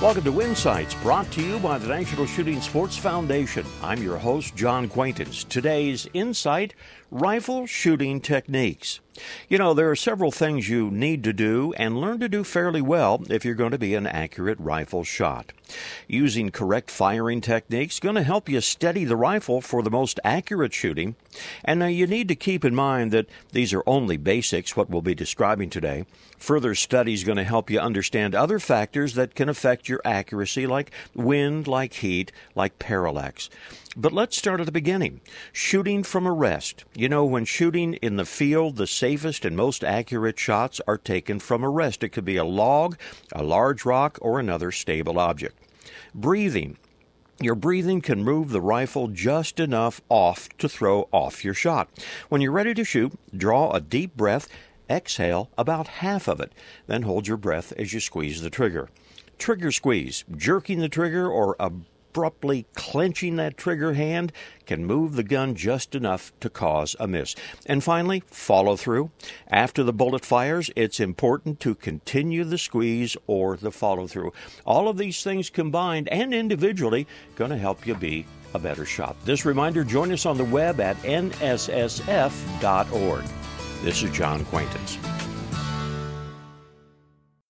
Welcome to Insights, brought to you by the National Shooting Sports Foundation. I'm your host, John Quaintance. Today's Insight Rifle Shooting Techniques. You know, there are several things you need to do and learn to do fairly well if you're going to be an accurate rifle shot. Using correct firing techniques going to help you steady the rifle for the most accurate shooting. And now you need to keep in mind that these are only basics, what we'll be describing today. Further study is going to help you understand other factors that can affect your accuracy, like wind, like heat, like parallax. But let's start at the beginning. Shooting from a rest. You know, when shooting in the field, the safest and most accurate shots are taken from a rest. It could be a log, a large rock, or another stable object. Breathing. Your breathing can move the rifle just enough off to throw off your shot. When you're ready to shoot, draw a deep breath, exhale about half of it, then hold your breath as you squeeze the trigger. Trigger squeeze, jerking the trigger or a abruptly clenching that trigger hand can move the gun just enough to cause a miss. And finally, follow through. After the bullet fires, it's important to continue the squeeze or the follow through. All of these things combined and individually going to help you be a better shot. This reminder join us on the web at nssf.org. This is John Quaintance.